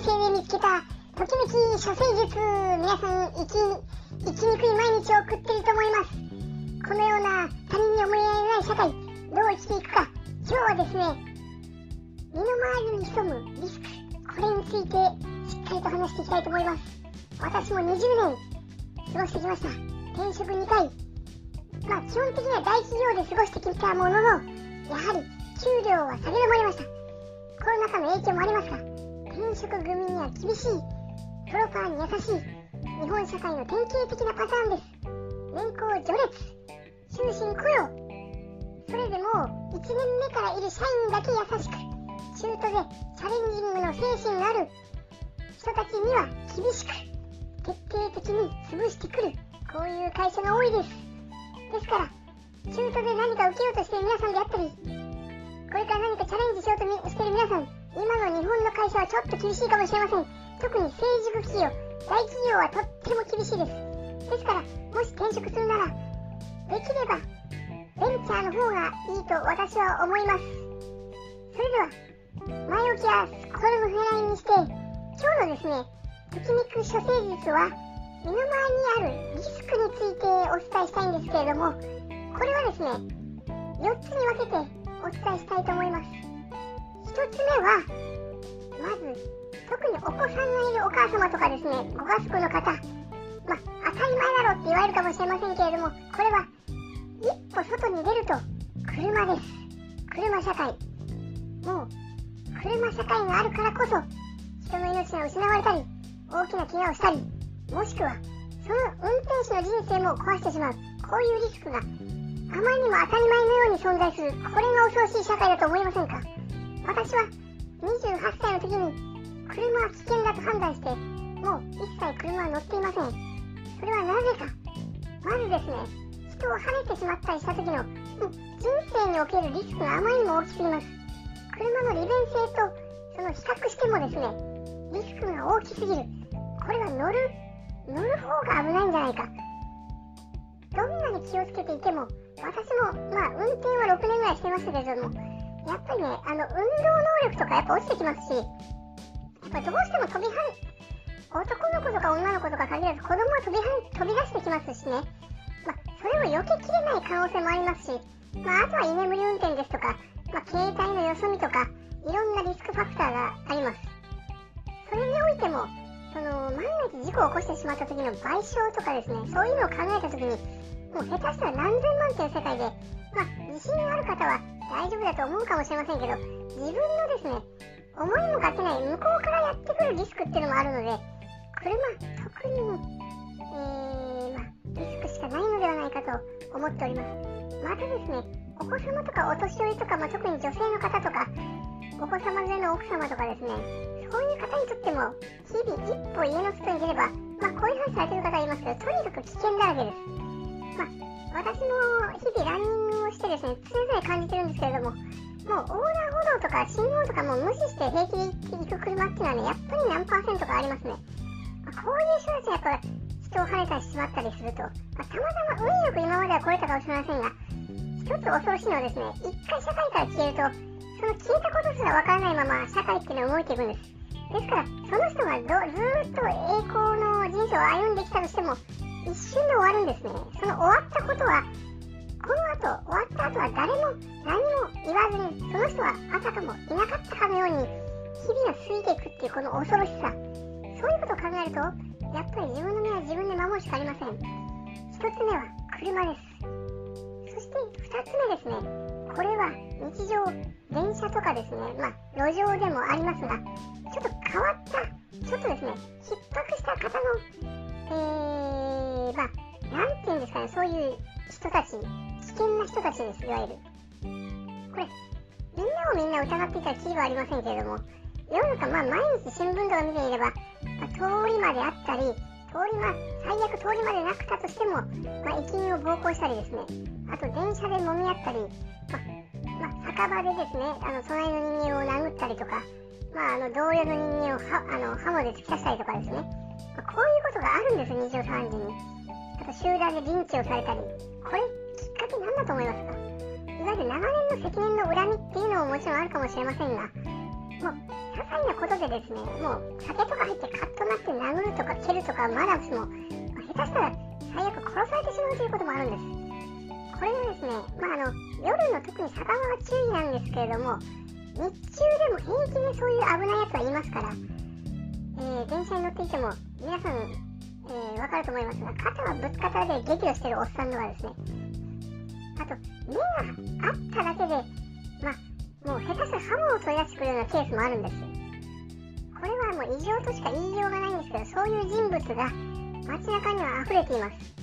生で見つけたときめき処世術皆さん生き生きにくい毎日を送っていると思います。このような他人に思いやりのない社会どう生きていくか。今日はですね身の回りに潜むリスクこれについてしっかりと話していきたいと思います。私も20年過ごしてきました。転職2回。まあ基本的には大企業で過ごしてきたもののやはり給料は下げ止まりました。コロナ禍の影響もありますが職組には厳しいプロパーに優しい日本社会の典型的なパターンです年功序列終身雇用それでも1年目からいる社員だけ優しく中途でチャレンジングの精神のある人たちには厳しく徹底的に潰してくるこういう会社が多いですですから中途で何か受けようとしている皆さんであったりこれから何かチャレンジしようとしている皆さん今の日本の会社はちょっと厳しいかもしれません。特に成熟企業大企業はとっても厳しいです。ですからもし転職するならできればベンチャーの方がいいと私は思います。それでは前置きはこれもフェラインにして今日のですねときめく処世術は身の回りにあるリスクについてお伝えしたいんですけれどもこれはですね4つに分けてお伝えしたいと思います。1つ目はまず特にお子さんがいるお母様とかですねご家族の方まあ当たり前だろうって言われるかもしれませんけれどもこれは一歩外に出ると車です。車社会。もう車社会があるからこそ人の命が失われたり大きな怪我をしたりもしくはその運転手の人生も壊してしまう。こういうリスクがあまりにも当たり前のように存在する。これが恐ろしい社会だと思いませんか？私は28歳の時に車は危険だと判断してもう一切車は乗っていません。それはなぜか。まずですね人をはねてしまったりした時の人生におけるリスクがあまりにも大きすぎます。車の利便性とその比較してもですねリスクが大きすぎる。これは乗る乗る方が危ないんじゃないか。どんなに気をつけていても私もまあ運転は6年ぐらいしてましたけれどもやっぱりねあの運動能力とかやっぱ落ちてきますしまあ、どうしても飛びはね男の子とか女の子とか限らず子供は飛びは飛び出してきますしね、まあ、それを避けきれない可能性もありますし、まあ、あとは居眠り運転ですとか、まあ、携帯のよそ見とかいろんなリスクファクターがあります。それにおいてもその万が一事故を起こしてしまった時の賠償とかですねそういうのを考えた時にもう下手したら何千万っていう世界で、まあ、自信がある方は大丈夫だと思うかもしれませんけど自分のですね思いもかけない向こうからやってくるリスクっていうのもあるので車特に、えー、まリスクしかないのではないかと思っております。またですねお子様とかお年寄りとか、ま、特に女性の方とかお子様連れの奥様とかですねそういう方にとっても日々一歩家の外に出れば、ま、こういう話されてる方いますけどとにかく危険だらけです。ま私も日々してですね常々感じてるんですけれどももう横断歩道とか信号とかも無視して平気で行く車っていうのはね、やっぱり何パーセントかありますね。ま、こういう人たちはやっぱ人をはねたりしまったりすると、まあ、たまたま運よく今までは来れたかもしれませんが、一つ恐ろしいのはですね、一回社会から消えると、その消えたことすらわからないまま社会っていうのは動いていくんです。ですから、その人がどずっと栄光の人生を歩んできたとしても、一瞬で終わるんですね。その終わったことは、この後、終わった後は誰も何も言わずに、その人はあたかもいなかったかのように、日々が過ぎていくっていうこの恐ろしさ。そういうことを考えると、やっぱり自分の身は自分で守るしかありません。一つ目は車です。そして二つ目ですね。これは日常、電車とかですね、まあ路上でもありますが、ちょっと変わった、ちょっとですね、逼迫した方の、えー、かね、そういう人たち危険な人たちです、いわゆる。これ、みんなをみんな疑っていたらキリはありませんけれども、世の中、まあ、毎日新聞とか見ていれば、まあ、通りまであったり、通りま、最悪通りまでなくたとしても、まあ、駅員を暴行したりですね、あと電車で揉み合ったり、まあ、まあ、酒場でですね、あの、隣の人間を殴ったりとか、まあ、あの、同僚の人間をは、あの、刃物で突き刺したりとかですね、まあ、こういうことがあるんです、日常茶飯事に。集団でリンチをされたり、これきっかけ何だと思いますか？いわゆる長年の積年の恨みっていうのももちろんあるかもしれませんが、もう、些細なことでですねもう酒とか入ってカッとなって殴るとか蹴るとかまだしも、下手したら最悪殺されてしまうということもあるんです。これがですねまああの夜の特に酒場は注意なんですけれども日中でも平気でそういう危ないやつはいますから、えー、電車に乗っていても皆さん、分かると思いますが肩はぶつかっただけで激怒してるおっさんとかですね。あと目があっただけでまあもう下手したら刃物を取り出してくるようなケースもあるんです。これはもう異常としか言いようがないんですけどそういう人物が街中には溢れています。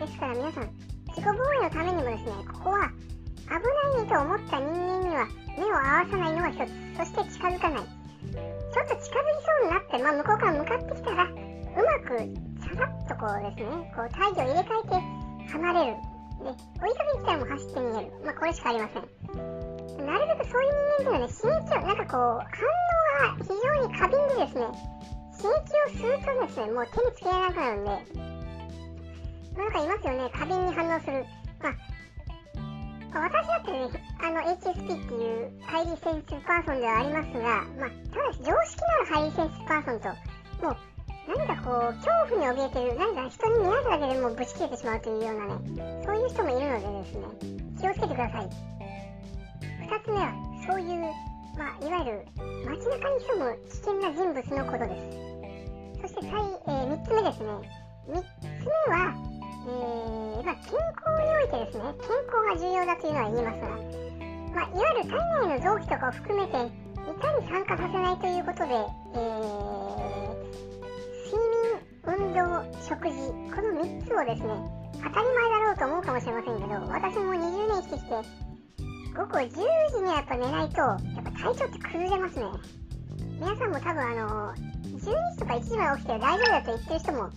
ですから皆さん自己防衛のためにもですねここは危ないと思った人間には目を合わさないのが一つ。そして近づかない。ちょっと近づきそうになって、まあ、向こうから向かってきたらうまくさっとこうですねこう体重を入れ替えて離れる。で追いかけてきたらも走って逃げる。まあこれしかありません。なるべくそういう人間っていうのはね、刺激を、なんかこう、反応が非常に過敏でですね、刺激をするとですね、もう手につけられなくなるんで、なんかいますよね、過敏に反応する。まあ、私だってね、あの、HSP っていう highly sensitive person ではありますが、まあ、ただし常識のある highly sensitive person と、もう、何かこう、恐怖に怯えてる、何か人に見られただけでもぶち切れてしまうというようなね、そういう人もいるのでですね、気をつけてください。2つ目はそういう、まあ、いわゆる街中に潜む危険な人物のことです。そして最、えー、3つ目ですね。3つ目は、えーまあ、健康においてですね健康が重要だというのは言いますが、まあ、いわゆる体内の臓器とかを含めていかに酸化させないということで、えー、運動食事この3つをですね当たり前だろうと思うかもしれませんけど私も20年生きてきて午後10時にやっぱ寝ないと、やっぱ体調って崩れますね。皆さんも多分あの、12時とか1時まで起きて大丈夫だと言ってる人も、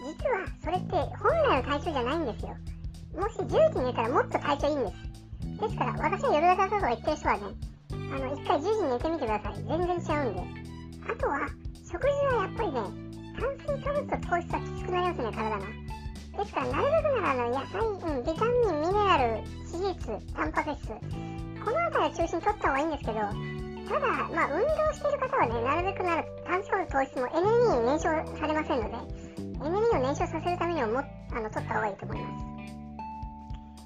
実はそれって本来の体調じゃないんですよ。もし10時に寝たらもっと体調いいんです。ですから、私は夜型だと言ってる人はね、あの、一回10時に寝てみてください。全然違うんで。あとは、食事はやっぱりね、炭水化物と糖質はきつくなりますね、体が。ですから、なるべくならあの野菜、うん、ビタミン、ミネラル、脂質、タンパク質、この辺りを中心に取った方がいいんですけど、ただ、まあ、運動している方はね、なるべくなら炭水化物糖質もエネルギーに燃焼されませんので、エネルギーを燃焼させるためにはもあの取った方がいいと思います。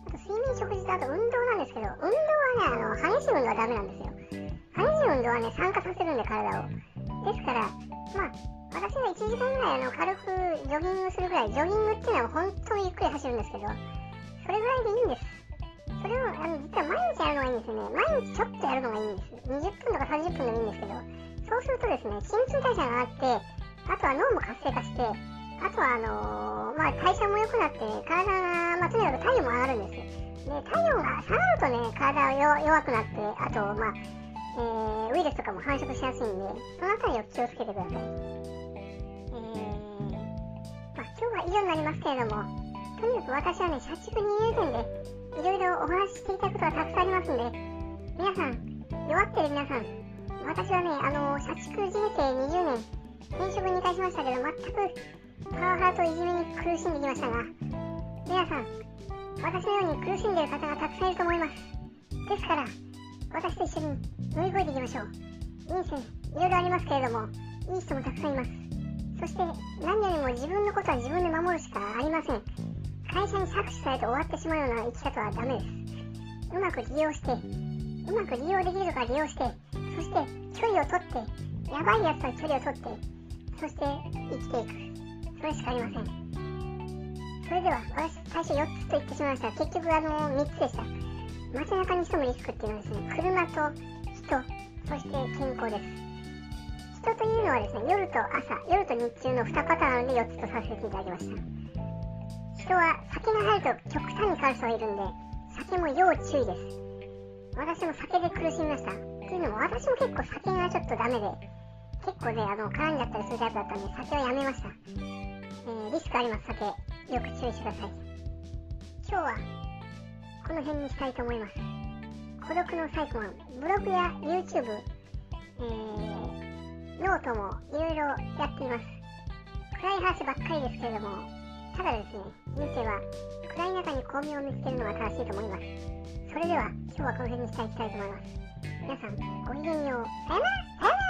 あと、睡眠、食事とあと運動なんですけど、運動はね、あの激しい運動はダメなんですよ。激しい運動はね、酸化させるんで、体を。ですから、まあ、私は1時間ぐらいあの軽くジョギングするぐらい、ジョギングっていうのは本当にゆっくり走るんですけど、それぐらいでいいんです。それをあの実は毎日やるのがいいんですよね。毎日ちょっとやるのがいいんです。20分とか30分でもいいんですけど、そうするとですね、新陳代謝が上がって、あとは脳も活性化して、あとはあのー、まあ、代謝も良くなって、体が、まあ、とにかく体温も上がるんです。で、体温が下がるとね、体が弱くなって、あと、まあ、えー、ウイルスとかも繁殖しやすいんで、そのあたりを気をつけてください。今日は以上になりますけれども、とにかく私はね、社畜二遊点で、いろいろお話ししていたことがたくさんありますんで、皆さん、弱ってる皆さん、私はね、あの、社畜人生20年、転職2回しましたけど、全くパワハラといじめに苦しんできましたが、皆さん、私のように苦しんでいる方がたくさんいると思います。ですから、私と一緒に乗り越えていきましょう。人生、いろいろありますけれども、いい人もたくさんいます。そして何よりも自分のことは自分で守るしかありません。会社に搾取されて終わってしまうような生き方はダメです。うまく利用してうまく利用できるか利用してそして距離を取ってやばいやつと距離を取ってそして生きていく。それしかありません。それでは私最初4つと言ってしまいました結局あの3つでした。街中に潜むリスクっていうのはですね車と人そして健康です。人というのはですね、夜と朝、夜と日中の2パターンで4つとさせていただきました。人は酒が入ると極端に変わる人がいるんで、酒も要注意です。私も酒で苦しみました。というのも私も結構酒がちょっとダメで、結構ね、あの、絡んじゃったりするタイプだったんで、酒はやめました。えー、リスクあります、酒。よく注意してください。今日は、この辺にしたいと思います。孤独のサイコン、ブログや YouTube、えー、ノートもいろいろやっています。暗い話ばっかりですけれども、ただですね、人生は暗い中に光明を見つけるのが正しいと思います。それでは今日はこの辺にしたいと思います。皆さん、ごきげんよう。さよなら